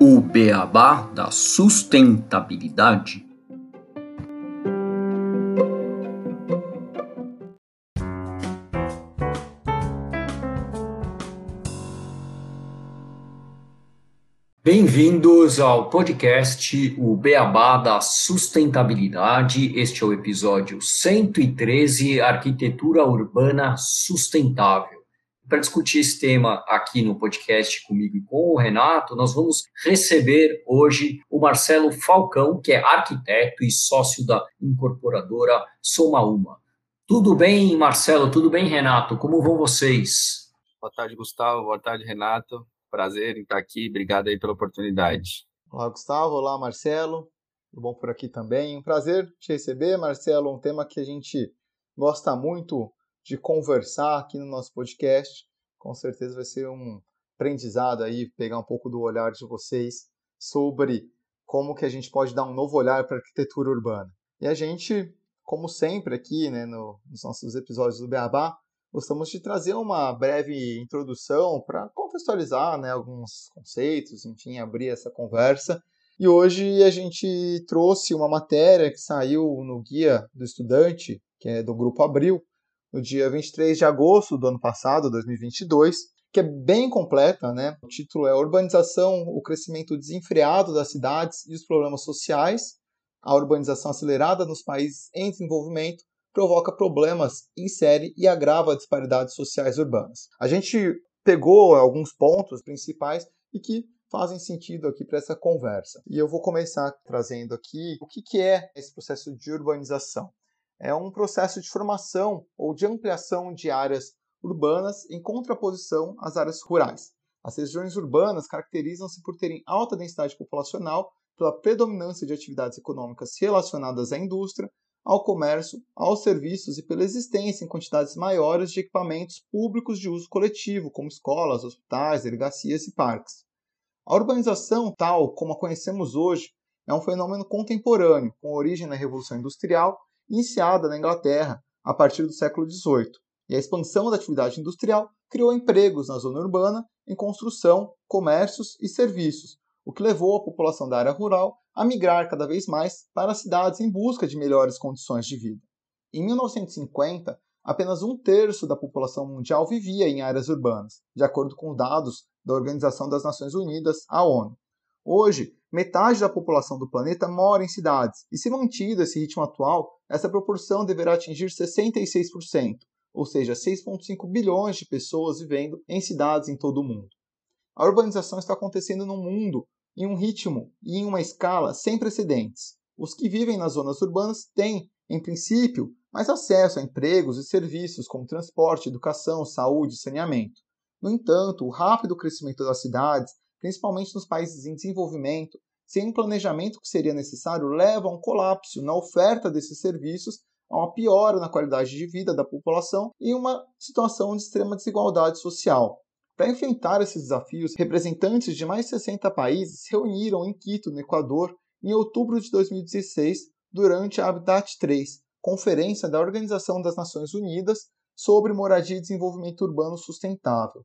O beabá da sustentabilidade. Bem-vindos ao podcast O Beabá da Sustentabilidade. Este é o episódio 113, Arquitetura Urbana Sustentável. Para discutir esse tema aqui no podcast comigo e com o Renato, nós vamos receber hoje o Marcelo Falcão, que é arquiteto e sócio da incorporadora Soma Uma. Tudo bem, Marcelo? Tudo bem, Renato? Como vão vocês? Boa tarde, Gustavo. Boa tarde, Renato. Prazer em estar aqui. Obrigado aí pela oportunidade. Olá, Gustavo. Olá, Marcelo. Tudo bom por aqui também? Um prazer te receber, Marcelo. Um tema que a gente gosta muito de conversar aqui no nosso podcast. Com certeza vai ser um aprendizado aí, pegar um pouco do olhar de vocês sobre como que a gente pode dar um novo olhar para a arquitetura urbana. E a gente, como sempre aqui, né, no, nos nossos episódios do Beabá, gostamos de trazer uma breve introdução para contextualizar né, alguns conceitos, enfim, abrir essa conversa. E hoje a gente trouxe uma matéria que saiu no Guia do Estudante, que é do Grupo Abril, no dia 23 de agosto do ano passado, 2022, que é bem completa, né? O título é Urbanização, o crescimento desenfreado das cidades e os problemas sociais, a urbanização acelerada nos países em desenvolvimento provoca problemas em série e agrava disparidades sociais urbanas. A gente pegou alguns pontos principais e que fazem sentido aqui para essa conversa. E eu vou começar trazendo aqui o que, que é esse processo de urbanização. É um processo de formação ou de ampliação de áreas urbanas em contraposição às áreas rurais. As regiões urbanas caracterizam-se por terem alta densidade populacional, pela predominância de atividades econômicas relacionadas à indústria, ao comércio, aos serviços e pela existência em quantidades maiores de equipamentos públicos de uso coletivo, como escolas, hospitais, delegacias e parques. A urbanização, tal como a conhecemos hoje, é um fenômeno contemporâneo, com origem na Revolução Industrial, iniciada na Inglaterra a partir do século XVIII. E a expansão da atividade industrial criou empregos na zona urbana em construção, comércios e serviços, o que levou a população da área rural a migrar cada vez mais para as cidades em busca de melhores condições de vida. Em 1950, apenas um terço da população mundial vivia em áreas urbanas, de acordo com dados da Organização das Nações Unidas, a ONU. Hoje, metade da população do planeta mora em cidades, e se mantido esse ritmo atual, essa proporção deverá atingir 66%, ou seja, 6,5 bilhões de pessoas vivendo em cidades em todo o mundo. A urbanização está acontecendo no mundo em um ritmo e em uma escala sem precedentes. Os que vivem nas zonas urbanas têm, em princípio, mais acesso a empregos e serviços como transporte, educação, saúde e saneamento. No entanto, o rápido crescimento das cidades, principalmente nos países em desenvolvimento, sem um planejamento que seria necessário, leva a um colapso na oferta desses serviços, a uma piora na qualidade de vida da população e uma situação de extrema desigualdade social. Para enfrentar esses desafios, representantes de mais de 60 países se reuniram em Quito, no Equador, em outubro de 2016, durante a Habitat 3, conferência da Organização das Nações Unidas sobre Moradia e Desenvolvimento Urbano Sustentável.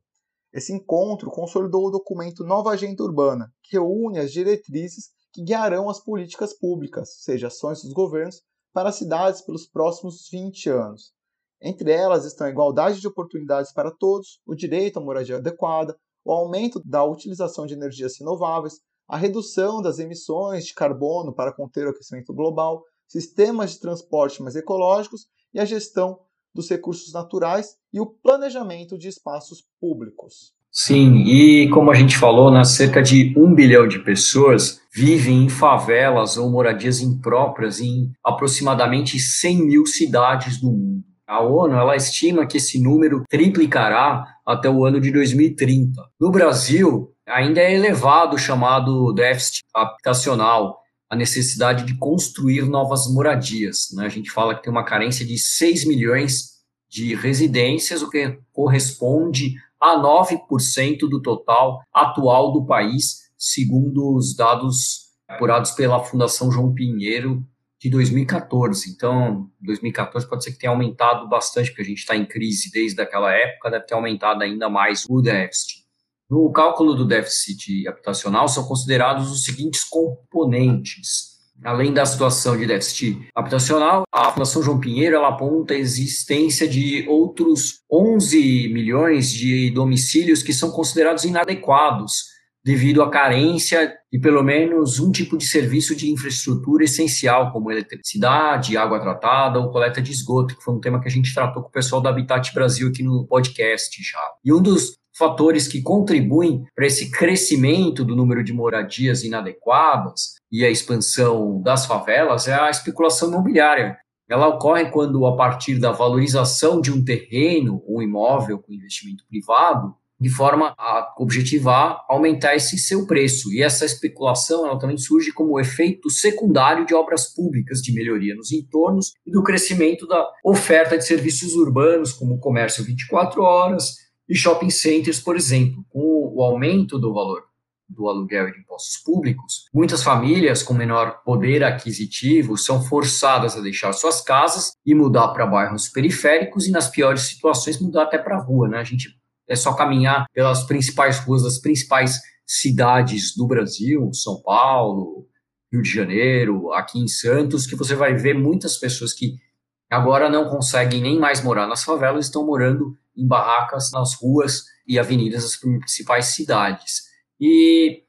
Esse encontro consolidou o documento Nova Agenda Urbana, que reúne as diretrizes que guiarão as políticas públicas, seja ações dos governos, para as cidades pelos próximos 20 anos. Entre elas estão a igualdade de oportunidades para todos, o direito à moradia adequada, o aumento da utilização de energias renováveis, a redução das emissões de carbono para conter o aquecimento global, sistemas de transporte mais ecológicos e a gestão dos recursos naturais e o planejamento de espaços públicos. Sim, e como a gente falou, né, cerca de um bilhão de pessoas vivem em favelas ou moradias impróprias em aproximadamente 100 mil cidades do mundo. A ONU ela estima que esse número triplicará até o ano de 2030. No Brasil, ainda é elevado o chamado déficit habitacional, a necessidade de construir novas moradias. Né? A gente fala que tem uma carência de 6 milhões de residências, o que corresponde a 9% do total atual do país, segundo os dados apurados pela Fundação João Pinheiro de 2014. Então, 2014 pode ser que tenha aumentado bastante, porque a gente está em crise desde aquela época, deve ter aumentado ainda mais o déficit. No cálculo do déficit habitacional são considerados os seguintes componentes Além da situação de déficit habitacional, a Fundação João Pinheiro ela aponta a existência de outros 11 milhões de domicílios que são considerados inadequados devido à carência de pelo menos um tipo de serviço de infraestrutura essencial, como eletricidade, água tratada ou coleta de esgoto, que foi um tema que a gente tratou com o pessoal da Habitat Brasil aqui no podcast já. E um dos fatores que contribuem para esse crescimento do número de moradias inadequadas e a expansão das favelas é a especulação imobiliária. Ela ocorre quando, a partir da valorização de um terreno, um imóvel com investimento privado, de forma a objetivar aumentar esse seu preço. E essa especulação ela também surge como efeito secundário de obras públicas de melhoria nos entornos e do crescimento da oferta de serviços urbanos, como comércio 24 horas, e shopping centers, por exemplo, com o aumento do valor do aluguel e de impostos públicos, muitas famílias com menor poder aquisitivo são forçadas a deixar suas casas e mudar para bairros periféricos e, nas piores situações, mudar até para a rua. Né? A gente é só caminhar pelas principais ruas das principais cidades do Brasil, São Paulo, Rio de Janeiro, aqui em Santos, que você vai ver muitas pessoas que agora não conseguem nem mais morar nas favelas, estão morando em barracas nas ruas e avenidas das principais cidades. E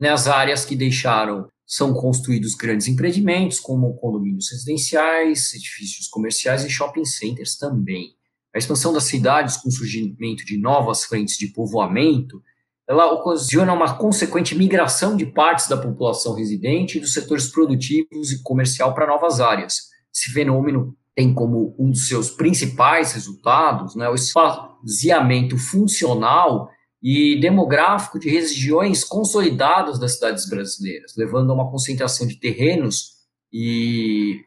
nas áreas que deixaram são construídos grandes empreendimentos, como condomínios residenciais, edifícios comerciais e shopping centers também. A expansão das cidades com o surgimento de novas frentes de povoamento, ela ocasiona uma consequente migração de partes da população residente e dos setores produtivos e comercial para novas áreas. Esse fenômeno tem como um dos seus principais resultados né, o esvaziamento funcional e demográfico de regiões consolidadas das cidades brasileiras, levando a uma concentração de terrenos e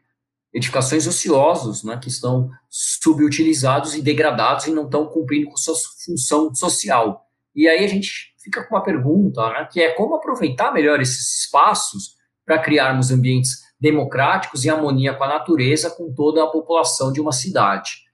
edificações ociosos, né, que estão subutilizados e degradados e não estão cumprindo com sua função social. E aí a gente fica com uma pergunta, né, que é como aproveitar melhor esses espaços para criarmos ambientes democráticos em harmonia com a natureza, com toda a população de uma cidade.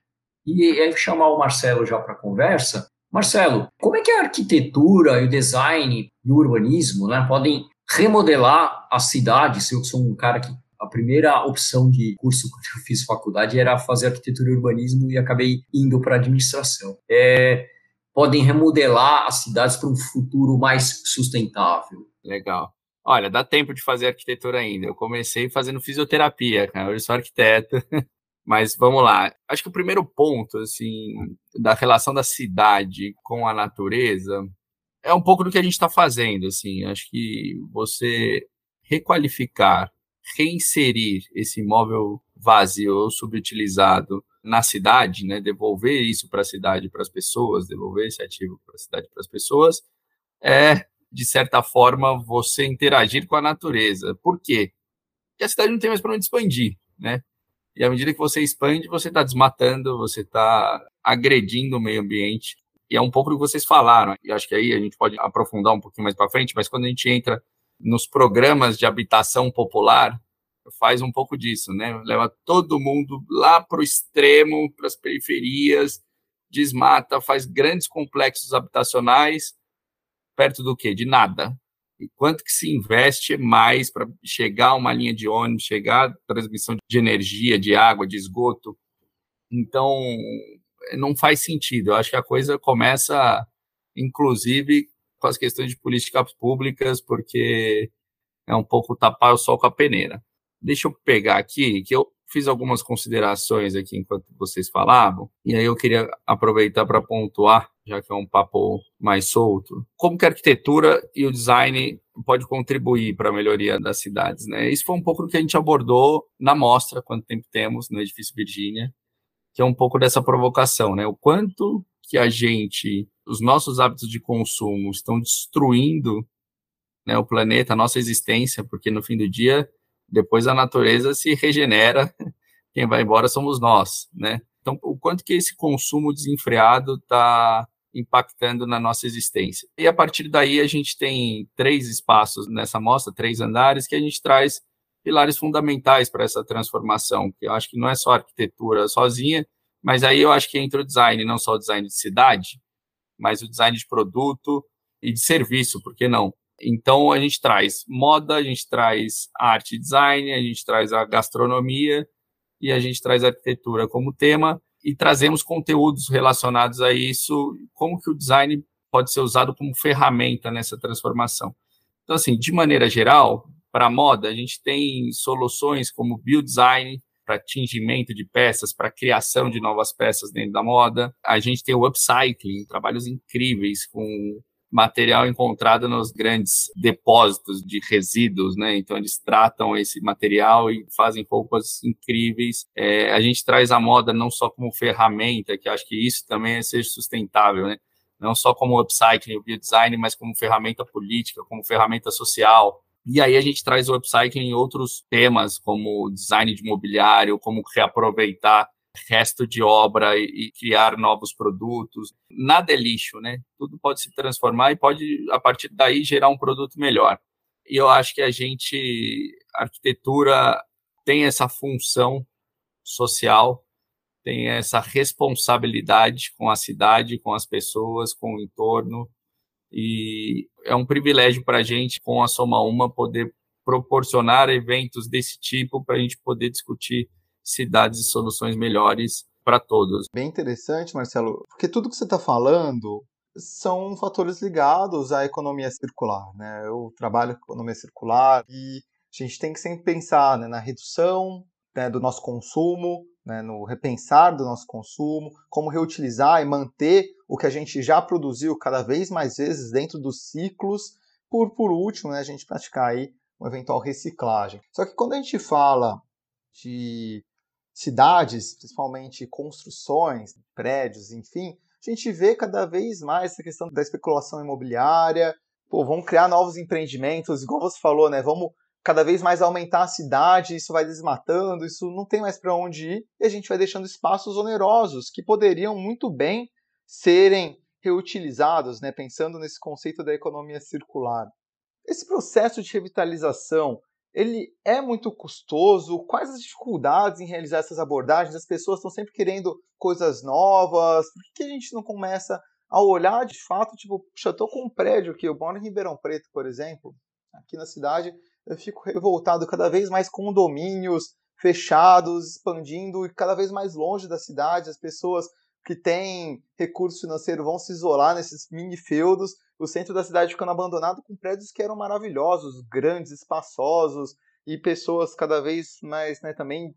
E aí chamar o Marcelo já para conversa. Marcelo, como é que a arquitetura e o design e o urbanismo né, podem remodelar a cidade? Eu sou um cara que a primeira opção de curso quando eu fiz faculdade era fazer arquitetura e urbanismo e acabei indo para administração. É, podem remodelar as cidades para um futuro mais sustentável. Legal. Olha, dá tempo de fazer arquitetura ainda. Eu comecei fazendo fisioterapia, cara. Hoje sou arquiteto. Mas vamos lá. Acho que o primeiro ponto, assim, da relação da cidade com a natureza é um pouco do que a gente está fazendo, assim. Acho que você requalificar, reinserir esse imóvel vazio ou subutilizado na cidade, né, devolver isso para a cidade, para as pessoas, devolver esse ativo para a cidade, para as pessoas, é de certa forma, você interagir com a natureza. Por quê? Porque a cidade não tem mais para onde expandir, né? E à medida que você expande, você está desmatando, você está agredindo o meio ambiente. E é um pouco do que vocês falaram. E acho que aí a gente pode aprofundar um pouquinho mais para frente, mas quando a gente entra nos programas de habitação popular, faz um pouco disso, né? Leva todo mundo lá para o extremo, para as periferias, desmata, faz grandes complexos habitacionais perto do quê? De nada. E quanto que se investe mais para chegar a uma linha de ônibus, chegar a transmissão de energia, de água, de esgoto? Então, não faz sentido. Eu acho que a coisa começa, inclusive, com as questões de políticas públicas, porque é um pouco tapar o sol com a peneira. Deixa eu pegar aqui, que eu fiz algumas considerações aqui enquanto vocês falavam, e aí eu queria aproveitar para pontuar, já que é um papo mais solto, como que a arquitetura e o design pode contribuir para a melhoria das cidades, né? Isso foi um pouco do que a gente abordou na mostra, quanto tempo temos no edifício Virgínia, que é um pouco dessa provocação, né? O quanto que a gente, os nossos hábitos de consumo estão destruindo né, o planeta, a nossa existência, porque no fim do dia depois a natureza se regenera, quem vai embora somos nós, né? Então, o quanto que esse consumo desenfreado está impactando na nossa existência. E a partir daí a gente tem três espaços nessa mostra, três andares, que a gente traz pilares fundamentais para essa transformação, que eu acho que não é só arquitetura sozinha, mas aí eu acho que entra o design, não só o design de cidade, mas o design de produto e de serviço, por que não? Então a gente traz moda, a gente traz arte e design, a gente traz a gastronomia e a gente traz a arquitetura como tema e trazemos conteúdos relacionados a isso, como que o design pode ser usado como ferramenta nessa transformação. Então assim, de maneira geral, para moda, a gente tem soluções como biodesign, para tingimento de peças, para criação de novas peças dentro da moda. A gente tem o upcycling, trabalhos incríveis com material encontrado nos grandes depósitos de resíduos, né? Então eles tratam esse material e fazem roupas incríveis. É, a gente traz a moda não só como ferramenta, que acho que isso também é ser sustentável, né? Não só como upcycling, o biodesign, mas como ferramenta política, como ferramenta social. E aí a gente traz o upcycling em outros temas, como design de mobiliário, como reaproveitar resto de obra e, e, criar novos produtos. Nada é lixo, né? Tudo pode se transformar e pode, a partir daí, gerar um produto melhor. E eu acho que a gente, a arquitetura tem essa função social, tem essa responsabilidade com a cidade, com as pessoas, com o entorno. E é um privilégio para a gente, com a Soma Uma, poder proporcionar eventos desse tipo para a gente poder discutir cidades e soluções melhores para todos. Bem interessante, Marcelo, porque tudo que você está falando são fatores ligados à economia circular. Né? Eu trabalho com economia circular e a gente tem que sempre pensar né, na redução né, do nosso consumo, né, no repensar do nosso consumo, como reutilizar e manter o que a gente já produziu cada vez mais vezes dentro dos ciclos, por, por último, né, a gente praticar aí uma eventual reciclagem. Só que quando a gente fala de cidades, principalmente construções, prédios, enfim, a gente vê cada vez mais essa questão da especulação imobiliária. Pô, vamos criar novos empreendimentos, igual você falou, né? Vamos cada vez mais aumentar a cidade, isso vai desmatando, isso não tem mais para onde ir, e a gente vai deixando espaços onerosos que poderiam muito bem serem reutilizados, né? Pensando nesse conceito da economia circular. Esse processo de revitalização ele é muito custoso? Quais as dificuldades em realizar essas abordagens? As pessoas estão sempre querendo coisas novas. Por que a gente não começa a olhar de fato, tipo, puxa, tô com um prédio aqui, eu moro em Ribeirão Preto, por exemplo, aqui na cidade, eu fico revoltado cada vez mais condomínios fechados, expandindo e cada vez mais longe da cidade, as pessoas que têm recurso financeiro vão se isolar nesses mini feudos, o centro da cidade ficando abandonado com prédios que eram maravilhosos, grandes, espaçosos, e pessoas cada vez mais né, também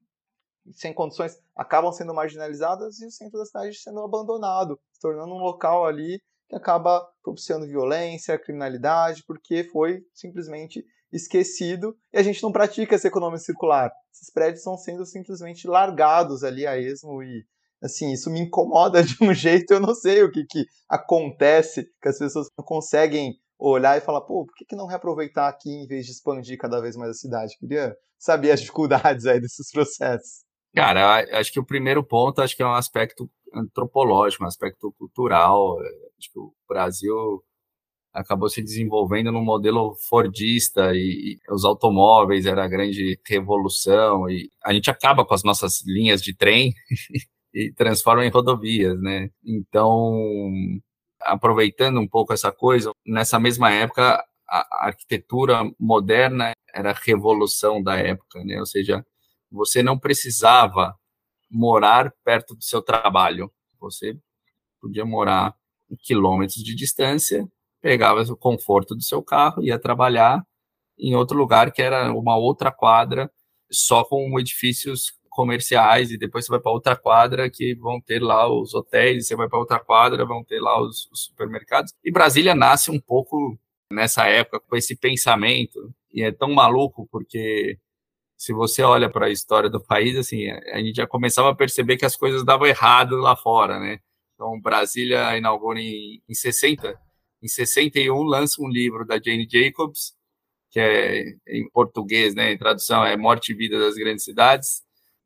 sem condições acabam sendo marginalizadas e o centro da cidade sendo abandonado, se tornando um local ali que acaba propiciando violência, criminalidade, porque foi simplesmente esquecido e a gente não pratica essa economia circular. Esses prédios estão sendo simplesmente largados ali a esmo e assim, isso me incomoda de um jeito, eu não sei o que, que acontece, que as pessoas não conseguem olhar e falar, pô, por que, que não reaproveitar aqui em vez de expandir cada vez mais a cidade? Queria saber as dificuldades aí desses processos. Cara, acho que o primeiro ponto acho que é um aspecto antropológico, um aspecto cultural. Acho que o Brasil acabou se desenvolvendo num modelo fordista e, e, os automóveis era a grande revolução e a gente acaba com as nossas linhas de trem e transforma em rodovias, né? Então, aproveitando um pouco essa coisa, nessa mesma época, a arquitetura moderna era a revolução da época, né? Ou seja, você não precisava morar perto do seu trabalho. Você podia morar quilômetros de distância, pegava o conforto do seu carro, ia trabalhar em outro lugar que era uma outra quadra, só com edifícios comerciais e depois você vai para outra quadra que vão ter lá os hotéis, você vai para outra quadra, vão ter lá os, os, supermercados. E Brasília nasce um pouco nessa época com esse pensamento e é tão maluco porque se você olha para a história do país, assim, a gente já começava a perceber que as coisas davam errado lá fora, né? Então, Brasília inaugura em, em 60, em 61 lança um livro da Jane Jacobs, que é em português, né, em tradução é Morte e Vida das Grandes Cidades,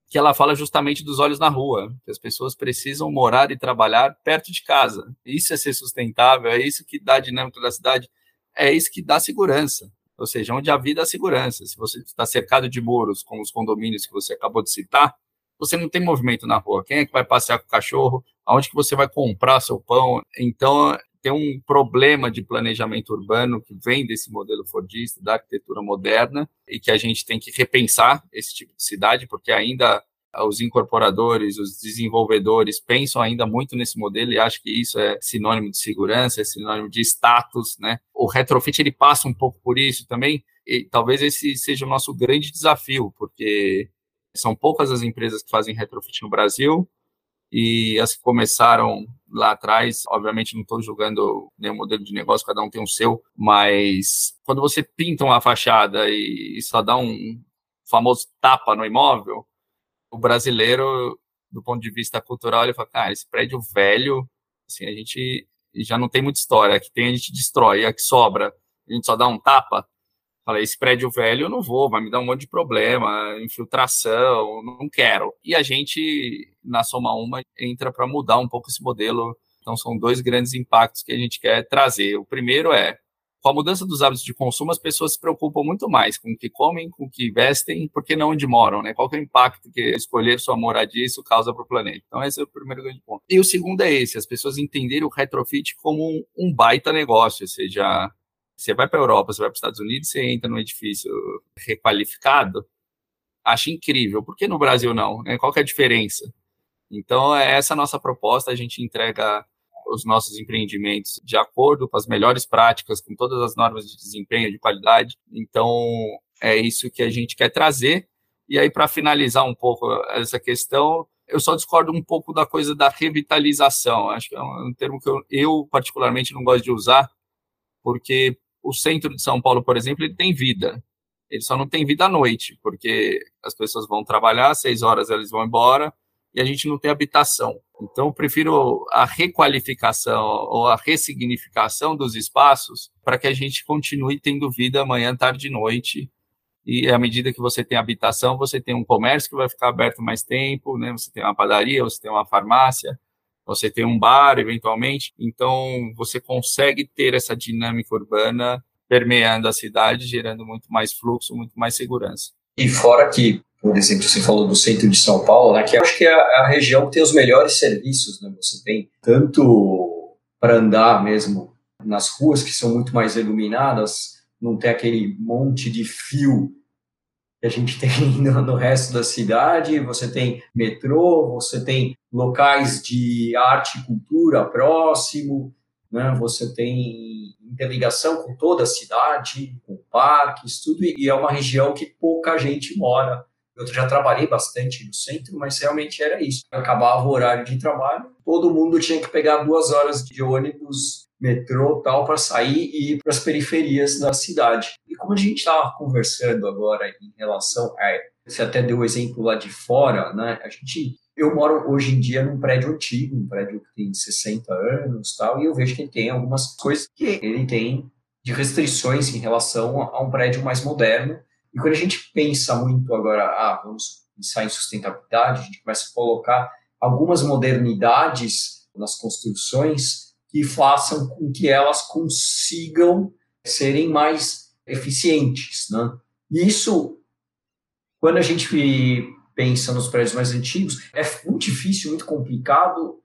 que ela fala justamente dos olhos na rua, que as pessoas precisam morar e trabalhar perto de casa. Isso é ser sustentável, é isso que dá dinâmica da cidade, é isso que dá segurança. ou seja, onde a vida é a segurança. Se você está cercado de muros, como os condomínios que você acabou de citar, você não tem movimento na rua. Quem é que vai passear com o cachorro? Aonde que você vai comprar seu pão? Então, tem um problema de planejamento urbano que vem desse modelo fordista, da arquitetura moderna, e que a gente tem que repensar esse tipo de cidade, porque ainda os incorporadores, os desenvolvedores pensam ainda muito nesse modelo e acham que isso é sinônimo de segurança, é sinônimo de status, né? O retrofit ele passa um pouco por isso também, e talvez esse seja o nosso grande desafio, porque são poucas as empresas que fazem retrofit no Brasil, e as que começaram lá atrás, obviamente não estou julgando nenhum modelo de negócio, cada um tem o seu, mas quando você pinta uma fachada e só dá um famoso tapa no imóvel, o brasileiro, do ponto de vista cultural, ele fala, cara, esse prédio velho, assim, a gente já não tem muita história, a que tem a gente destrói, a que sobra, a gente só dá um tapa, Falei, esse prédio velho eu não vou, vai me dar um monte de problema, infiltração, não quero. E a gente, na Soma Uma, entra para mudar um pouco esse modelo. Então, são dois grandes impactos que a gente quer trazer. O primeiro é, com a mudança dos hábitos de consumo, as pessoas se preocupam muito mais com o que comem, com o que vestem, porque não onde moram, né? Qual é o impacto que escolher sua moradia isso causa para o planeta? Então, esse é o primeiro grande ponto. E o segundo é esse, as pessoas entenderem o retrofit como um, baita negócio, ou seja, você vai para a Europa, você vai para os Estados Unidos, você entra num edifício requalificado, acha incrível. Por que no Brasil não? Né? Qual é a diferença? Então, é essa nossa proposta, a gente entrega os nossos empreendimentos de acordo com as melhores práticas, com todas as normas de desempenho, de qualidade. Então, é isso que a gente quer trazer. E aí, para finalizar um pouco essa questão, eu só discordo um pouco da coisa da revitalização. Acho que é um termo que eu, eu particularmente não gosto de usar, porque o centro de São Paulo, por exemplo, ele tem vida. Ele só não tem vida à noite, porque as pessoas vão trabalhar, seis horas eles vão embora, e a gente não tem habitação. Então, prefiro a requalificação ou a ressignificação dos espaços para que a gente continue tendo vida manhã, tarde e noite. E à medida que você tem habitação, você tem um comércio que vai ficar aberto mais tempo, né? você tem uma padaria, você tem uma farmácia, você tem um bar, eventualmente, então você consegue ter essa dinâmica urbana permeando a cidade, gerando muito mais fluxo, muito mais segurança. E fora que, por exemplo, você falou do centro de São Paulo, né, que acho que é a região que tem os melhores serviços, né? Você tem tanto para andar mesmo nas ruas que são muito mais iluminadas, não tem aquele monte de fio que a gente tem no, resto da cidade. Você tem metrô, você tem locais de arte e cultura próximo, né? você tem interligação com toda a cidade, com parques, tudo, e é uma região que pouca gente mora. Eu já trabalhei bastante no centro, mas realmente era isso. Acabava o horário de trabalho, todo mundo tinha que pegar duas horas de ônibus metrô tal para sair e ir para as periferias da cidade. E como a gente estava conversando agora em relação a você até deu o exemplo lá de fora, né? A gente eu moro hoje em dia num prédio antigo, um prédio que tem 60 anos, tal, e eu vejo que ele tem algumas coisas que ele tem de restrições em relação a um prédio mais moderno. E quando a gente pensa muito agora, ah, vamos pensar em sustentabilidade, a gente começa a colocar algumas modernidades nas construções que façam com que elas consigam serem mais eficientes. Né? Isso, quando a gente pensa nos prédios mais antigos, é muito difícil, muito complicado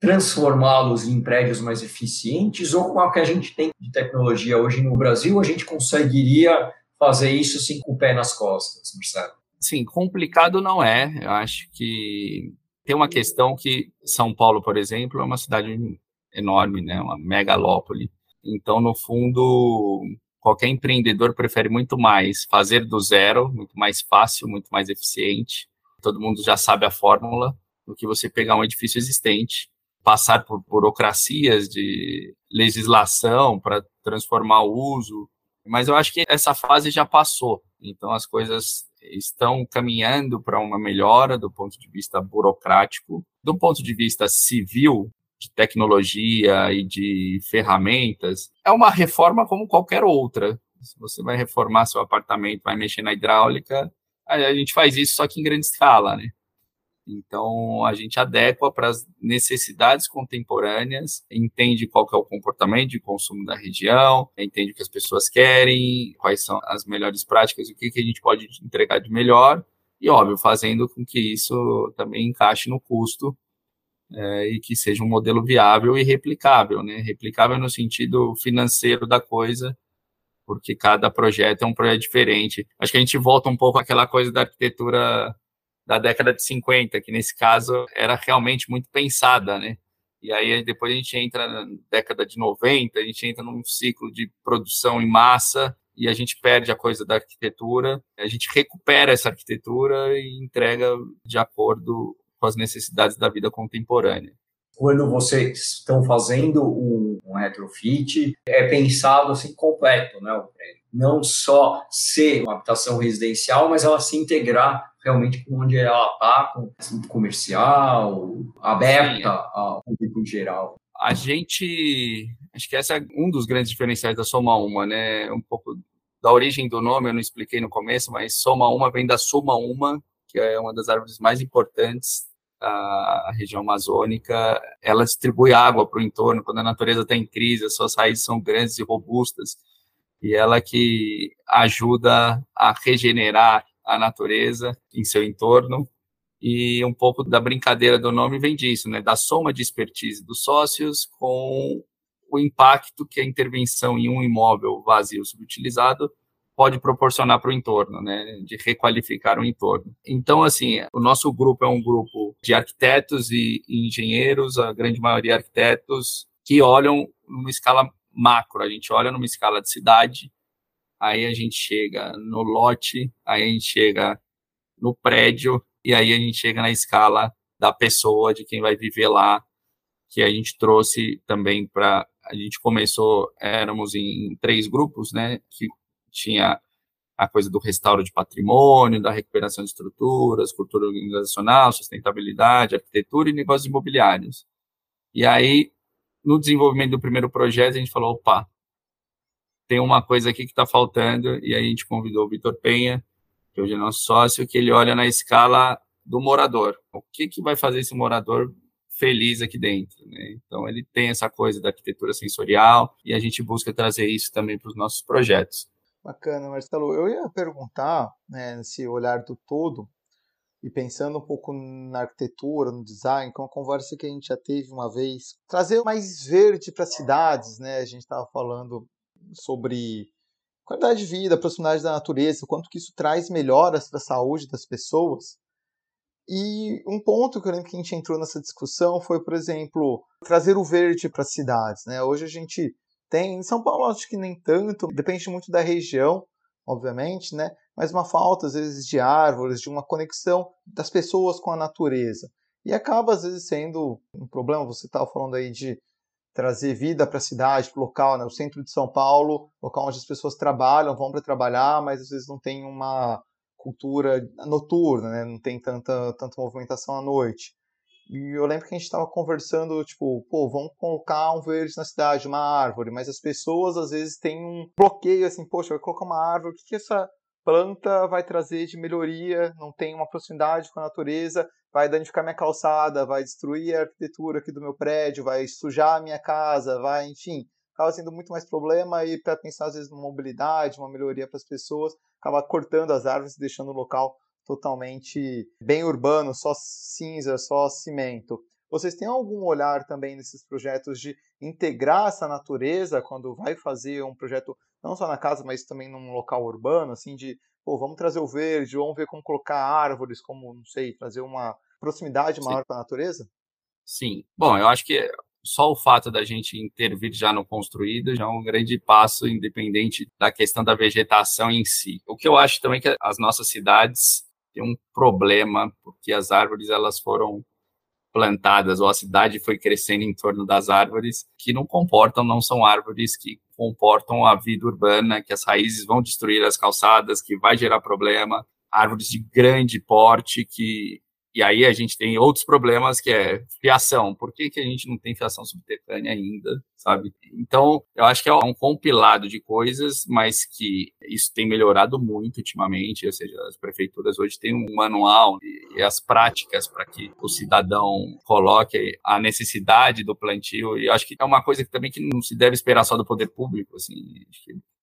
transformá-los em prédios mais eficientes ou com a que a gente tem de tecnologia hoje no Brasil, a gente conseguiria fazer isso assim com o pé nas costas, Marcelo? Sim, complicado não é. Eu acho que tem uma questão que São Paulo, por exemplo, é uma cidade enorme, né? Uma megalópole. Então, no fundo, qualquer empreendedor prefere muito mais fazer do zero, muito mais fácil, muito mais eficiente. Todo mundo já sabe a fórmula do que você pegar um edifício existente, passar por burocracias de legislação para transformar o uso. Mas eu acho que essa fase já passou. Então, as coisas estão caminhando para uma melhora do ponto de vista burocrático. Do ponto de vista civil, de tecnologia e de ferramentas, é uma reforma como qualquer outra. Se você vai reformar seu apartamento, vai mexer na hidráulica, a gente faz isso só que em grande escala, né? Então, a gente adequa para as necessidades contemporâneas, entende qual que é o comportamento de consumo da região, entende o que as pessoas querem, quais são as melhores práticas, o que, que a gente pode entregar de melhor, e, óbvio, fazendo com que isso também encaixe no custo é, e que seja um modelo viável e replicável, né? Replicável no sentido financeiro da coisa, porque cada projeto é um projeto diferente. Acho que a gente volta um pouco àquela coisa da arquitetura da década de 50, que nesse caso era realmente muito pensada, né? E aí depois a gente entra na década de 90, a gente entra num ciclo de produção em massa e a gente perde a coisa da arquitetura, a gente recupera essa arquitetura e entrega de acordo com as necessidades da vida contemporânea. Quando vocês estão fazendo um, um retrofit, é pensado assim completo, né? Não só ser uma habitação residencial, mas ela se integrar realmente com onde ela está, com centro comercial, aberta Sim. ao público em geral. A gente, acho que esse é um dos grandes diferenciais da Soma Uma, né? Um pouco da origem do nome, eu não expliquei no começo, mas Soma Uma vem da Soma Uma, que é uma das árvores mais importantes da região amazônica. Ela distribui água para o entorno quando a natureza está em crise, as suas raízes são grandes e robustas, e ela que ajuda a regenerar a natureza em seu entorno. E um pouco da brincadeira do nome vem disso, né? Da soma de expertise dos sócios com o impacto que a intervenção em um imóvel vazio subutilizado pode proporcionar para o entorno, né, de requalificar o entorno. Então, assim, o nosso grupo é um grupo de arquitetos e engenheiros, a grande maioria arquitetos, que olham numa escala macro, a gente olha numa escala de cidade aí a gente chega no lote, aí a gente chega no prédio, e aí a gente chega na escala da pessoa, de quem vai viver lá, que a gente trouxe também para. A gente começou, éramos em três grupos, né? Que tinha a coisa do restauro de patrimônio, da recuperação de estruturas, cultura organizacional, sustentabilidade, arquitetura e negócios imobiliários. E aí, no desenvolvimento do primeiro projeto, a gente falou, opa, tem uma coisa aqui que está faltando, e aí a gente convidou o Vitor Penha, que hoje é nosso sócio, que ele olha na escala do morador. O que, que vai fazer esse morador feliz aqui dentro? Né? Então, ele tem essa coisa da arquitetura sensorial, e a gente busca trazer isso também para os nossos projetos. Bacana, Marcelo. Eu ia perguntar, né, nesse olhar do todo, e pensando um pouco na arquitetura, no design, com é uma conversa que a gente já teve uma vez, trazer mais verde para as cidades, né? A gente estava falando sobre qualidade de vida, proximidade da natureza, quanto que isso traz melhoras para a saúde das pessoas. E um ponto que eu lembro que a gente entrou nessa discussão foi, por exemplo, trazer o verde para as cidades. Né? Hoje a gente tem, em São Paulo acho que nem tanto, depende muito da região, obviamente, né? mas uma falta às vezes de árvores, de uma conexão das pessoas com a natureza. E acaba às vezes sendo um problema, você estava falando aí de trazer vida para a cidade, para o local, né? o centro de São Paulo, local onde as pessoas trabalham, vão para trabalhar, mas às vezes não tem uma cultura noturna, né? não tem tanta, tanta movimentação à noite. E eu lembro que a gente estava conversando, tipo, pô, vamos colocar um verde na cidade, uma árvore, mas as pessoas às vezes têm um bloqueio assim, poxa, vai colocar uma árvore, o que, que essa planta vai trazer de melhoria? Não tem uma proximidade com a natureza, vai danificar minha calçada, vai destruir a arquitetura aqui do meu prédio, vai sujar a minha casa, vai, enfim, acaba sendo muito mais problema e para pensar às vezes numa mobilidade, uma melhoria para as pessoas, acaba cortando as árvores e deixando o local totalmente bem urbano, só cinza, só cimento. Vocês têm algum olhar também nesses projetos de integrar essa natureza quando vai fazer um projeto não só na casa, mas também num local urbano, assim, de, pô, vamos trazer o verde, vamos ver como colocar árvores, como, não sei, trazer uma proximidade maior com a natureza? Sim. Bom, eu acho que só o fato da gente intervir já no construído já é um grande passo, independente da questão da vegetação em si. O que eu acho também que as nossas cidades têm um problema, porque as árvores elas foram plantadas, ou a cidade foi crescendo em torno das árvores, que não comportam, não são árvores que comportam a vida urbana, que as raízes vão destruir as calçadas, que vai gerar problema, árvores de grande porte que e aí a gente tem outros problemas que é fiação. Por que, que a gente não tem fiação subterrânea? ainda, sabe? Então, eu acho que é um compilado de coisas, mas que isso tem melhorado muito ultimamente, ou seja, as prefeituras hoje têm um manual e as práticas para que o cidadão coloque a necessidade do plantio, e acho que é uma coisa que também que não se deve esperar só do poder público, assim,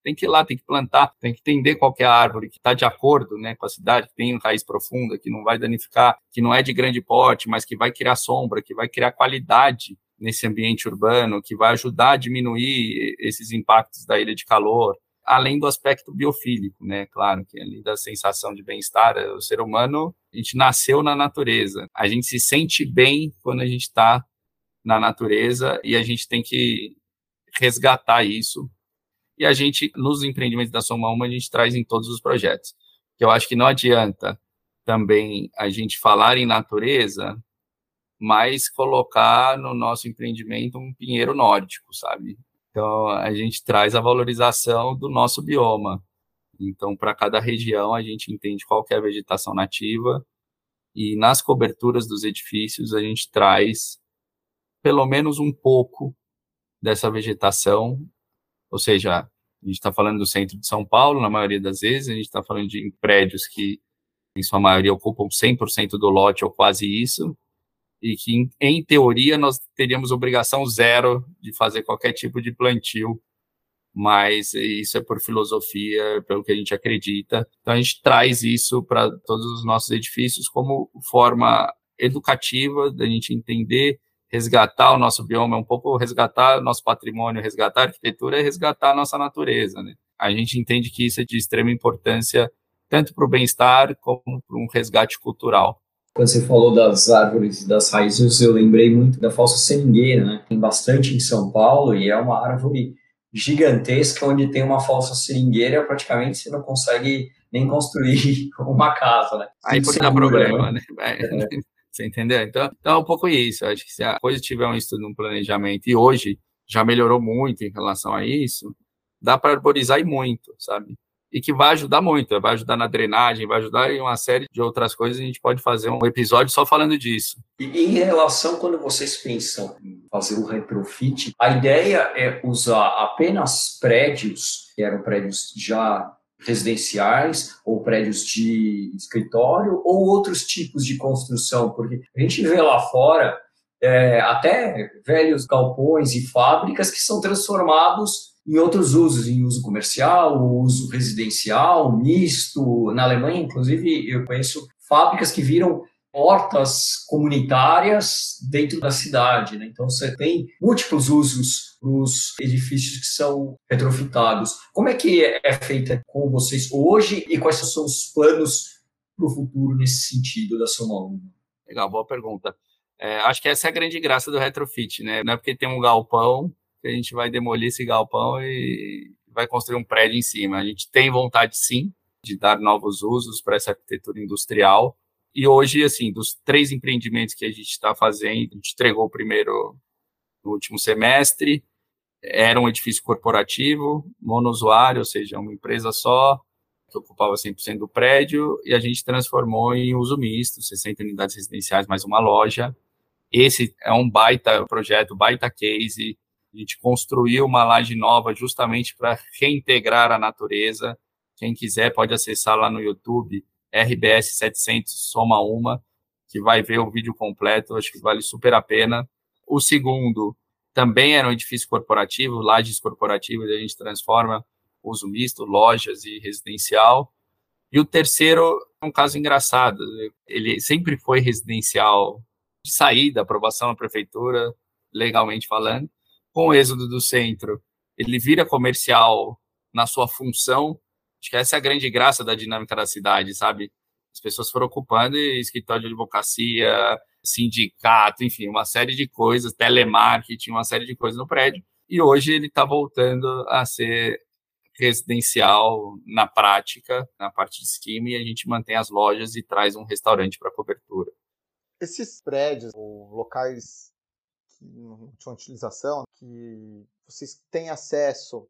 tem que ir lá, tem que plantar, tem que entender qual é a árvore que está de acordo né, com a cidade, que tem raiz profunda, que não vai danificar, que não é de grande porte, mas que vai criar sombra, que vai criar qualidade nesse ambiente urbano, que vai ajudar a diminuir esses impactos da ilha de calor, além do aspecto biofílico, né? Claro, que além da sensação de bem-estar, o ser humano, a gente nasceu na natureza. A gente se sente bem quando a gente está na natureza e a gente tem que resgatar isso e a gente, nos empreendimentos da Soma Uma, a gente traz em todos os projetos. Que eu acho que não adianta também a gente falar em natureza, mas colocar no nosso empreendimento um pinheiro nórdico, sabe? Então, a gente traz a valorização do nosso bioma. Então, para cada região, a gente entende qual é a vegetação nativa e nas coberturas dos edifícios a gente traz pelo menos um pouco dessa vegetação ou seja, a gente está falando do centro de São Paulo, na maioria das vezes, a gente está falando de prédios que, em sua maioria, ocupam 100% do lote ou quase isso, e que, em, teoria, nós teríamos obrigação zero de fazer qualquer tipo de plantio, mas isso é por filosofia, pelo que a gente acredita. Então, a gente traz isso para todos os nossos edifícios como forma educativa da gente entender resgatar o nosso bioma, é um pouco resgatar o nosso patrimônio, resgatar a arquitetura e resgatar a nossa natureza. Né? A gente entende que isso é de extrema importância, tanto para o bem-estar como para um resgate cultural. Quando você falou das árvores e das raízes, eu lembrei muito da falsa seringueira, né? Tem bastante em São Paulo e é uma árvore gigantesca onde tem uma falsa seringueira, praticamente você não consegue nem construir uma casa, né? Aí pode dar problema, né? É. Você entendeu? Então, então é um pouco isso. acho que se a coisa tiver um estudo, um planejamento, e hoje já melhorou muito em relação a isso, dá para arborizar e muito, sabe? E que vai ajudar muito, vai ajudar na drenagem, vai ajudar em uma série de outras coisas. A gente pode fazer um episódio só falando disso. E em relação, quando vocês pensam em fazer o retrofit, a ideia é usar apenas prédios, que eram prédios já residenciais ou prédios de escritório ou outros tipos de construção, porque a gente vê lá fora é, até velhos galpões e fábricas que são transformados em outros usos, em uso comercial, uso residencial, misto. Na Alemanha, inclusive, eu conheço fábricas que viram hortas comunitárias dentro da cidade. Né? Então, você tem múltiplos usos para os edifícios que são retrofitados. Como é que é feita com vocês hoje e quais são os planos para o futuro nesse sentido da Soma 1? Legal, boa pergunta. É, acho que essa é a grande graça do retrofit, né? Não é porque tem um galpão que a gente vai demolir esse galpão e vai construir um prédio em cima. A gente tem vontade, sim, de dar novos usos para essa arquitetura industrial, e hoje, assim, dos três empreendimentos que a gente está fazendo, a gente entregou o primeiro no último semestre, era um edifício corporativo, monousuário, ou seja, uma empresa só, que ocupava 100% do prédio, e a gente transformou em uso misto, 60 unidades residenciais, mais uma loja. Esse é um baita projeto, baita case. A gente construiu uma laje nova justamente para reintegrar a natureza. Quem quiser pode acessar lá no YouTube RBS 700 Soma Uma, que vai ver o vídeo completo, acho que vale super a pena. O segundo também era um edifício corporativo, lajes corporativas, a gente transforma uso misto, lojas e residencial. E o terceiro é um caso engraçado, ele sempre foi residencial de saída, aprovação na prefeitura, legalmente falando. Com o êxodo do centro, ele vira comercial na sua função Acho que essa é a grande graça da dinâmica da cidade, sabe? As pessoas foram ocupando escritório de advocacia, sindicato, enfim, uma série de coisas, telemarketing, uma série de coisas no prédio. E hoje ele está voltando a ser residencial na prática, na parte de cima, e a gente mantém as lojas e traz um restaurante para cobertura. Esses prédios, ou locais tinham utilização, que vocês têm acesso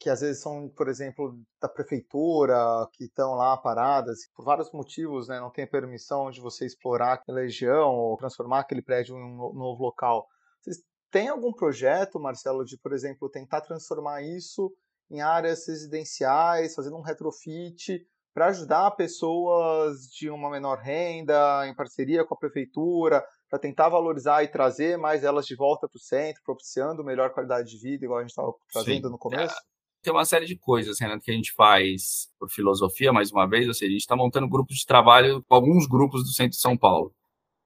que às vezes são, por exemplo, da prefeitura, que estão lá paradas, por vários motivos, né, não tem permissão de você explorar aquela região ou transformar aquele prédio em um novo local. Vocês Tem algum projeto, Marcelo, de, por exemplo, tentar transformar isso em áreas residenciais, fazendo um retrofit para ajudar pessoas de uma menor renda, em parceria com a prefeitura, para tentar valorizar e trazer mais elas de volta para o centro, propiciando melhor qualidade de vida, igual a gente estava trazendo Sim. no começo? Tem uma série de coisas, Renato, que a gente faz por filosofia, mais uma vez, ou seja, a gente está montando grupos de trabalho com alguns grupos do centro de São Paulo.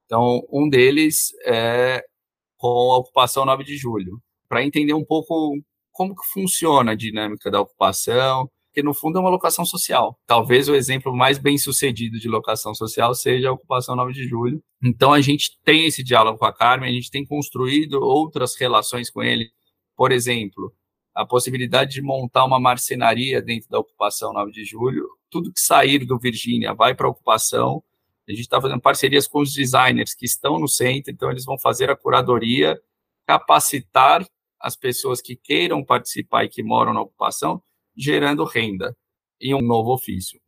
Então, um deles é com a ocupação 9 de julho, para entender um pouco como que funciona a dinâmica da ocupação, que no fundo é uma locação social. Talvez o exemplo mais bem sucedido de locação social seja a ocupação 9 de julho. Então a gente tem esse diálogo com a Carmen, a gente tem construído outras relações com ele. Por exemplo, a possibilidade de montar uma marcenaria dentro da ocupação 9 de julho. Tudo que sair do Virgínia vai para a ocupação. A gente está fazendo parcerias com os designers que estão no centro, então eles vão fazer a curadoria, capacitar as pessoas que queiram participar e que moram na ocupação, gerando renda em um novo ofício.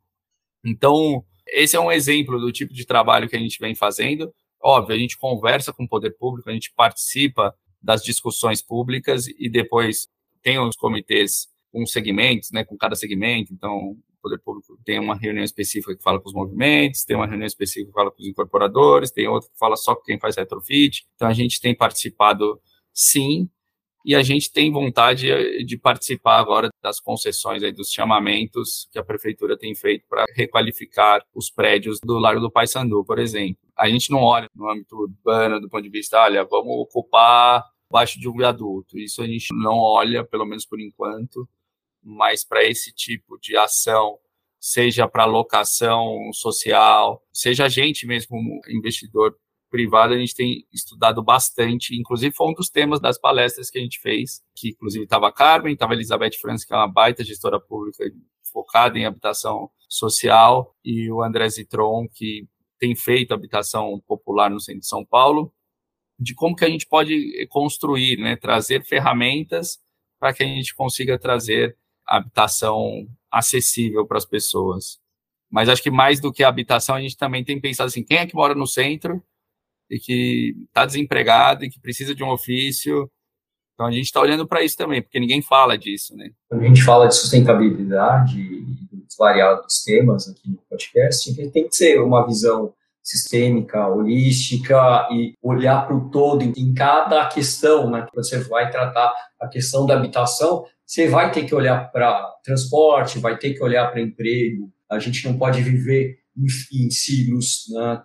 Então, esse é um exemplo do tipo de trabalho que a gente vem fazendo. Óbvio, a gente conversa com o poder público, a gente participa das discussões públicas e depois tem os comitês com segmentos, né, com cada segmento. Então, o poder público tem uma reunião específica que fala com os movimentos, tem uma reunião específica que fala com os incorporadores, tem outra que fala só com quem faz retrofit. Então, a gente tem participado, sim, e a gente tem vontade eh, de participar agora das concessões aí, dos chamamentos que a prefeitura tem feito para requalificar os prédios do Largo do Paissandu, por exemplo. A gente não olha no âmbito urbano do ponto de vista, olha, vamos ocupar baixo de um viaduto. Isso a gente não olha, pelo menos por enquanto, mas para esse tipo de ação, seja para locação social, seja a gente mesmo investidor privado a gente tem estudado bastante, inclusive foi um dos temas das palestras que a gente fez, que inclusive estava a Carmen, estava a Elizabeth Franz, que é uma baita gestora pública focada em habitação social, e o André Zitron, que tem feito habitação popular no centro de São Paulo, de como que a gente pode construir, né, trazer ferramentas para que a gente consiga trazer habitação acessível para as pessoas. Mas acho que mais do que a habitação, a gente também tem pensado assim, quem é que mora no centro e que está desempregado e que precisa de um ofício. Então a gente está olhando para isso também, porque ninguém fala disso, né? Quando a gente fala de sustentabilidade e dos variados temas aqui no podcast, tem que ser uma visão sistêmica, holística e olhar para o todo em cada questão, né? Quando você vai tratar a questão da habitação, você vai ter que olhar para transporte, vai ter que olhar para emprego. A gente não pode viver em, em silos, né?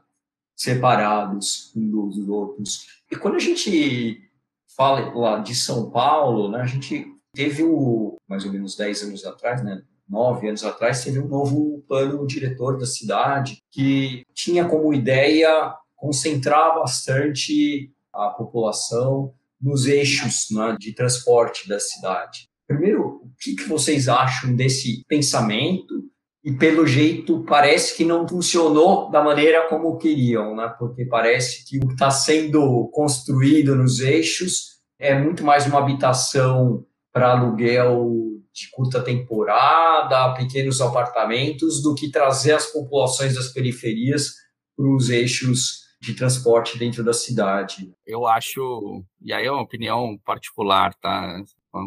separados uns dos outros. E quando a gente fala de São Paulo, né, a gente teve o, mais ou menos 10 anos atrás, né, nove anos atrás, teve um novo plano diretor da cidade que tinha como ideia concentrar bastante a população nos eixos né, de transporte da cidade. Primeiro, o que, que vocês acham desse pensamento e pelo jeito parece que não funcionou da maneira como queriam, né? Porque parece que o que está sendo construído nos eixos é muito mais uma habitação para aluguel de curta temporada, pequenos apartamentos, do que trazer as populações das periferias para os eixos de transporte dentro da cidade. Eu acho, e aí é uma opinião particular, tá?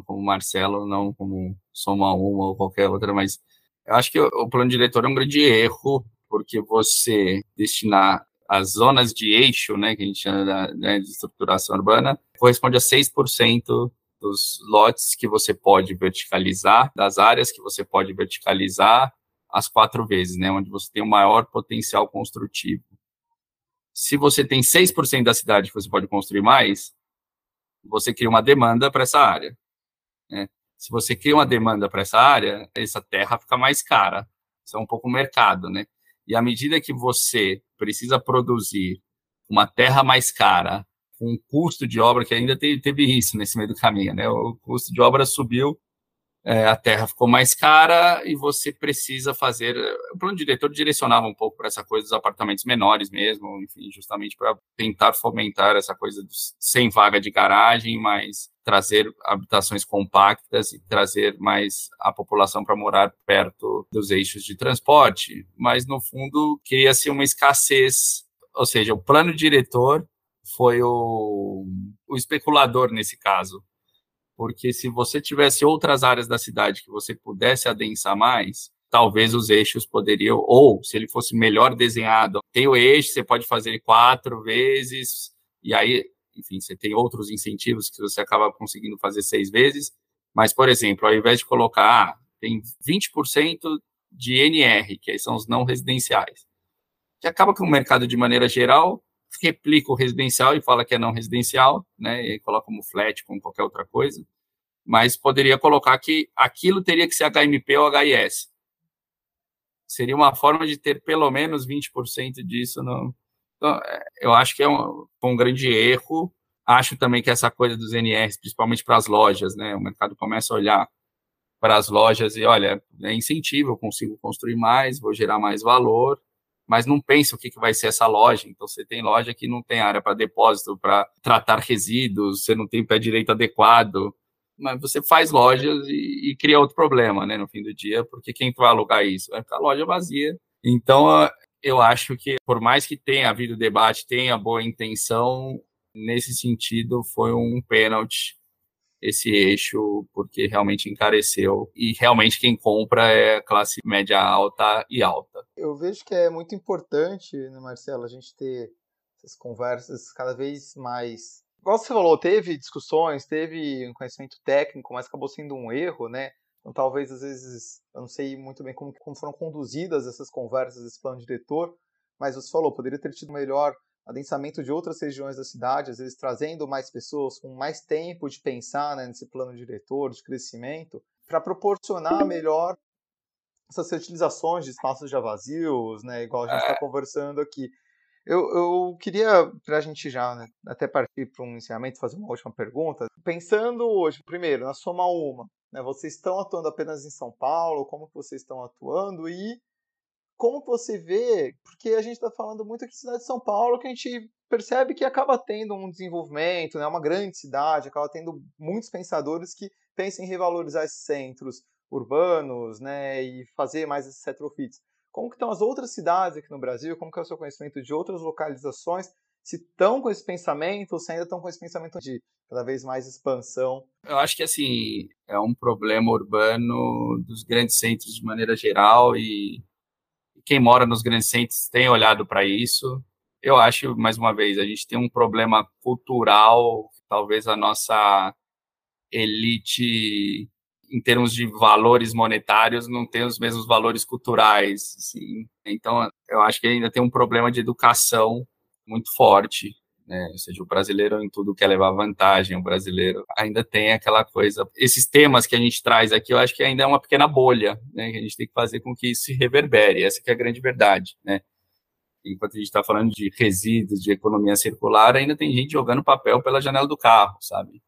Como Marcelo, não como Soma Uma ou qualquer outra, mas eu acho que o plano diretor é um grande erro, porque você destinar as zonas de eixo, né, que a gente chama né, de estruturação urbana, corresponde a 6% dos lotes que você pode verticalizar, das áreas que você pode verticalizar, as quatro vezes, né, onde você tem o maior potencial construtivo. Se você tem 6% da cidade que você pode construir mais, você cria uma demanda para essa área. Né? se você cria uma demanda para essa área, essa terra fica mais cara. Isso é um pouco o mercado, né? E à medida que você precisa produzir uma terra mais cara, com um custo de obra que ainda teve, teve isso nesse meio do caminho, né? O custo de obra subiu é, a terra ficou mais cara e você precisa fazer. O plano diretor direcionava um pouco para essa coisa dos apartamentos menores mesmo, enfim, justamente para tentar fomentar essa coisa dos, sem vaga de garagem, mas trazer habitações compactas e trazer mais a população para morar perto dos eixos de transporte. Mas, no fundo, cria-se uma escassez, ou seja, o plano diretor foi o o especulador nesse caso. Porque se você tivesse outras áreas da cidade que você pudesse adensar mais, talvez os eixos poderiam, ou se ele fosse melhor desenhado, tem o eixo, você pode fazer quatro vezes, e aí, enfim, você tem outros incentivos que você acaba conseguindo fazer seis vezes. Mas, por exemplo, ao invés de colocar, ah, tem 20% de NR, que são os não residenciais, que acaba que o mercado, de maneira geral, replica o residencial e fala que é não residencial, né, e coloca como flat, como qualquer outra coisa, mas poderia colocar que aquilo teria que ser HMP ou HIS. Seria uma forma de ter pelo menos 20% disso. No... Então, é, eu acho que é um, um grande erro. Acho também que essa coisa dos NRs, principalmente para as lojas, né, o mercado começa a olhar para as lojas e, olha, é incentivo, eu consigo construir mais, vou gerar mais valor, mas não pensa o que, que vai ser essa loja. Então, você tem loja que não tem área para depósito, para tratar resíduos, você não tem pé direito adequado, mas você faz lojas e, e, cria outro problema, né, no fim do dia, porque quem vai alugar isso? Vai ficar a loja vazia. Então, eu acho que, por mais que tenha havido debate, tenha boa intenção, nesse sentido, foi um pênalti esse eixo, porque realmente encareceu. E realmente quem compra é classe média alta e alta. Eu vejo que é muito importante, né, Marcelo, a gente ter essas conversas cada vez mais. Igual você falou, teve discussões, teve um conhecimento técnico, mas acabou sendo um erro, né? Então, talvez, às vezes, eu não sei muito bem como, como foram conduzidas essas conversas, esse plano diretor, mas você falou, poderia ter tido melhor adensamento de outras regiões da cidade, às vezes trazendo mais pessoas com mais tempo de pensar né, nesse plano diretor, de crescimento, para proporcionar melhor essas utilizações de espaços já vazios, né, igual a gente está é. conversando aqui. Eu, eu queria, para a gente já né, até partir para um encerramento, fazer uma última pergunta. Pensando hoje, primeiro, na Soma Uma, né, vocês estão atuando apenas em São Paulo? Como que vocês estão atuando? E como você vê, porque a gente está falando muito aqui de cidade de São Paulo, que a gente percebe que acaba tendo um desenvolvimento, é né, uma grande cidade, acaba tendo muitos pensadores que pensam em revalorizar esses centros urbanos, né, e fazer mais esses retrofits. Como que estão as outras cidades aqui no Brasil? Como que é o seu conhecimento de outras localizações? Se estão com esse pensamento ou se ainda estão com esse pensamento de cada vez mais expansão? Eu acho que assim é um problema urbano dos grandes centros de maneira geral e quem mora nos grandes centros tem olhado para isso. Eu acho, mais uma vez, a gente tem um problema cultural, talvez a nossa elite, em termos de valores monetários, não tem os mesmos valores culturais. Assim. Então, eu acho que ainda tem um problema de educação muito forte né? Ou seja, o brasileiro em tudo quer levar vantagem, o brasileiro ainda tem aquela coisa. Esses temas que a gente traz aqui, eu acho que ainda é uma pequena bolha, né? Que a gente tem que fazer com que isso se reverbere, essa é a grande verdade, né? Enquanto a gente está falando de resíduos, de economia circular, ainda tem gente jogando papel pela janela do carro, sabe?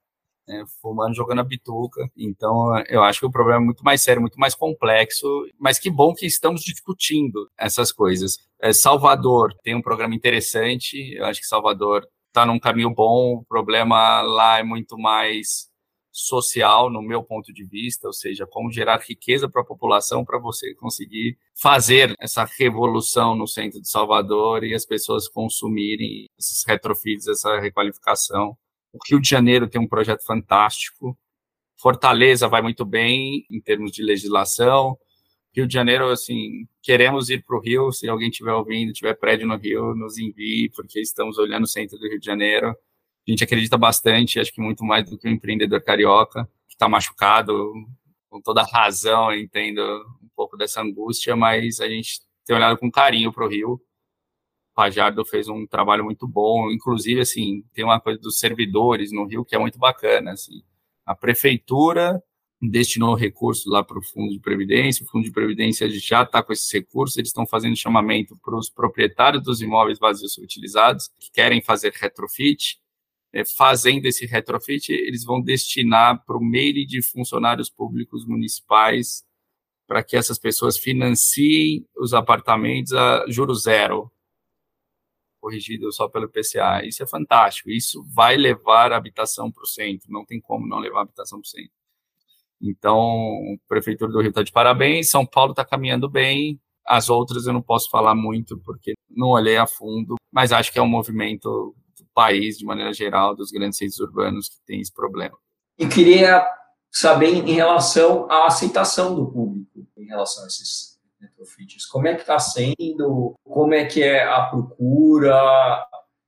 É, fumando, jogando a bituca. Então, eu acho que o problema é muito mais sério, muito mais complexo, mas que bom que estamos discutindo essas coisas. É, Salvador tem um programa interessante, eu acho que Salvador está num caminho bom, o problema lá é muito mais social, no meu ponto de vista, ou seja, como gerar riqueza para a população para você conseguir fazer essa revolução no centro de Salvador e as pessoas consumirem esses retrofits, essa requalificação. O Rio de Janeiro tem um projeto fantástico. Fortaleza vai muito bem em termos de legislação. Rio de Janeiro, assim, queremos ir para o Rio. Se alguém estiver ouvindo, tiver prédio no Rio, nos envie, porque estamos olhando o centro do Rio de Janeiro. A gente acredita bastante, acho que muito mais do que o empreendedor carioca, que está machucado, com toda razão, eu entendo um pouco dessa angústia, mas a gente tem olhado com carinho para o Rio. Pajardo fez um trabalho muito bom, inclusive, assim, tem uma coisa dos servidores no Rio que é muito bacana, assim. A prefeitura destinou recursos lá para o Fundo de Previdência, o Fundo de Previdência já está com esses recursos, eles estão fazendo chamamento para os proprietários dos imóveis vazios utilizados, que querem fazer retrofit, é, fazendo esse retrofit, eles vão destinar para o meio de funcionários públicos municipais para que essas pessoas financiem os apartamentos a juro zero, corrigido só pelo PCA. Isso é fantástico. Isso vai levar a habitação para o centro. Não tem como não levar a habitação para o centro. Então, a Prefeitura do Rio está de parabéns, São Paulo está caminhando bem, as outras eu não posso falar muito porque não olhei a fundo, mas acho que é um movimento país, de maneira geral, dos grandes centros urbanos que têm esse problema. E queria saber em relação à aceitação do público em relação a esses Como é que está sendo? Como é que é a procura,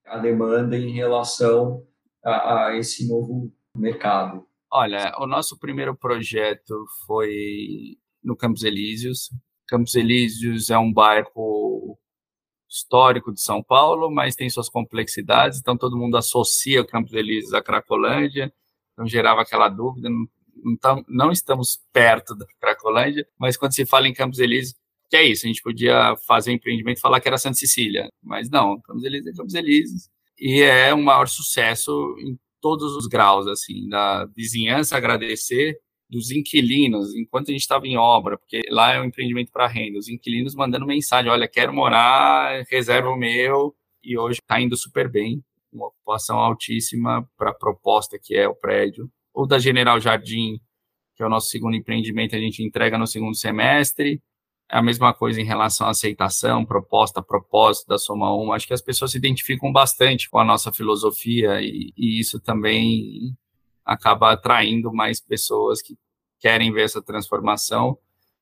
a demanda em relação a, a esse novo mercado? Olha, o nosso primeiro projeto foi no Campos Elíseos. Campos Elíseos é um bairro histórico de São Paulo, mas tem suas complexidades, então todo mundo associa o Campos Elíseos à Cracolândia, então gerava aquela dúvida, não, não estamos perto da Cracolândia, mas quando se fala em Campos Elíseos, que é isso, a gente podia fazer um empreendimento e falar que era Santa Cecília, mas não, Campos Elíseos é Campos Elíseos, e é um maior sucesso em todos os graus, assim, da vizinhança agradecer, dos inquilinos, enquanto a gente estava em obra, porque lá é um empreendimento para renda, os inquilinos mandando mensagem, olha, quero morar, reserva o meu, e hoje está indo super bem, uma ocupação altíssima para a proposta que é o prédio. Ou da General Jardim, que é o nosso segundo empreendimento, a gente entrega no segundo semestre, a mesma coisa em relação à aceitação, proposta, propósito da Soma 1. Acho que as pessoas se identificam bastante com a nossa filosofia e, e isso também acaba atraindo mais pessoas que querem ver essa transformação.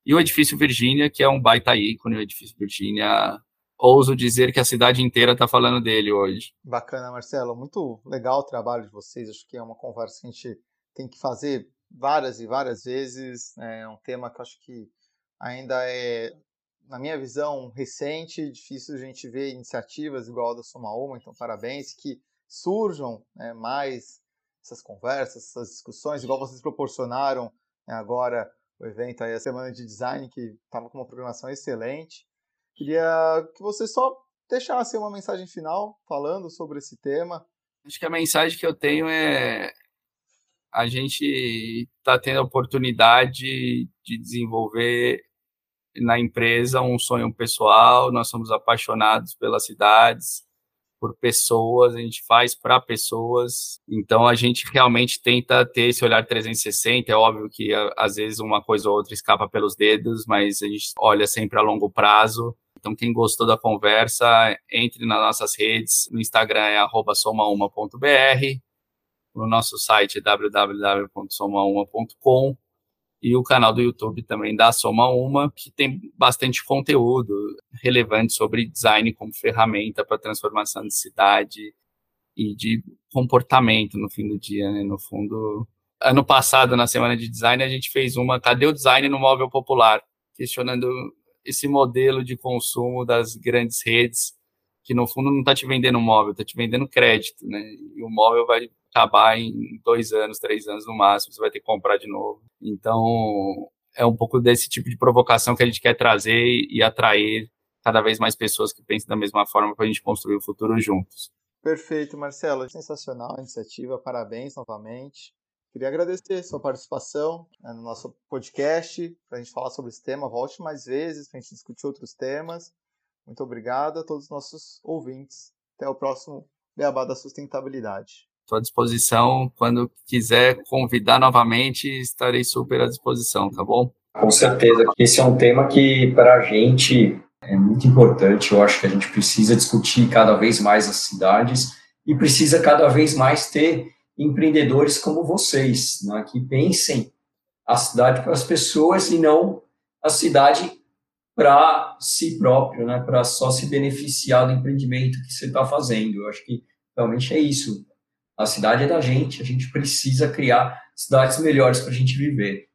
E o Edifício Virgínia, que é um baita ícone, o Edifício Virgínia, ouso dizer que a cidade inteira está falando dele hoje. Bacana, Marcelo. Muito legal o trabalho de vocês. Acho que é uma conversa que a gente tem que fazer várias e várias vezes. É um tema que eu acho que ainda é, na minha visão, recente, difícil a gente ver iniciativas igual a da Soma Uma, então parabéns, que surjam né, mais essas conversas, essas discussões, igual vocês proporcionaram né, agora o evento aí, a Semana de Design, que estava com uma programação excelente. Queria que você só deixasse uma mensagem final falando sobre esse tema. Acho que a mensagem que eu tenho é a gente está tendo a oportunidade de desenvolver na empresa um sonho pessoal, nós somos apaixonados pelas cidades, por pessoas, a gente faz para pessoas. Então a gente realmente tenta ter esse olhar 360. É óbvio que às vezes uma coisa ou outra escapa pelos dedos, mas a gente olha sempre a longo prazo. Então quem gostou da conversa, entre nas nossas redes, no Instagram é @somauma.br, no nosso site é www.somauma.com e o canal do YouTube também da Soma Uma, que tem bastante conteúdo relevante sobre design como ferramenta para transformação de cidade e de comportamento no fim do dia, né? No fundo, ano passado, na semana de design, a gente fez uma Cadê o design no móvel popular? Questionando esse modelo de consumo das grandes redes, que no fundo não está te vendendo móvel, está te vendendo crédito, né? E o móvel vai acabar em dois anos, três anos no máximo, você vai ter que comprar de novo. Então, é um pouco desse tipo de provocação que a gente quer trazer e atrair cada vez mais pessoas que pensem da mesma forma para a gente construir o futuro juntos. Perfeito, Marcelo. Sensacional a iniciativa. Parabéns novamente. Queria agradecer sua participação né, no nosso podcast, para a gente falar sobre esse tema. Volte mais vezes para a gente discutir outros temas. Muito obrigado a todos os nossos ouvintes. Até o próximo Beabá da Sustentabilidade. Estou à disposição. Quando quiser convidar novamente, estarei super à disposição, tá bom? Com certeza. Esse é um tema que, para a gente, é muito importante. Eu acho que a gente precisa discutir cada vez mais as cidades e precisa cada vez mais ter empreendedores como vocês, né, que pensem a cidade para as pessoas e não a cidade para si próprio, né, para só se beneficiar do empreendimento que você está fazendo. Eu acho que realmente é isso. A cidade é da gente, a gente precisa criar cidades melhores para a gente viver.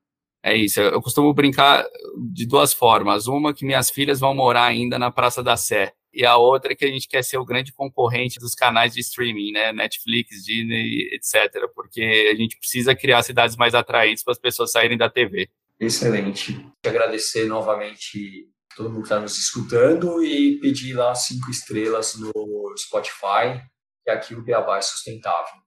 É isso, eu costumo brincar de duas formas. Uma que minhas filhas vão morar ainda na Praça da Sé. E a outra é que a gente quer ser o grande concorrente dos canais de streaming, né? Netflix, Disney, etc. Porque a gente precisa criar cidades mais atraentes para as pessoas saírem da TV. Excelente. Agradecer novamente todo mundo que está nos escutando e pedir lá cinco estrelas no Spotify que aqui o Beabá é sustentável.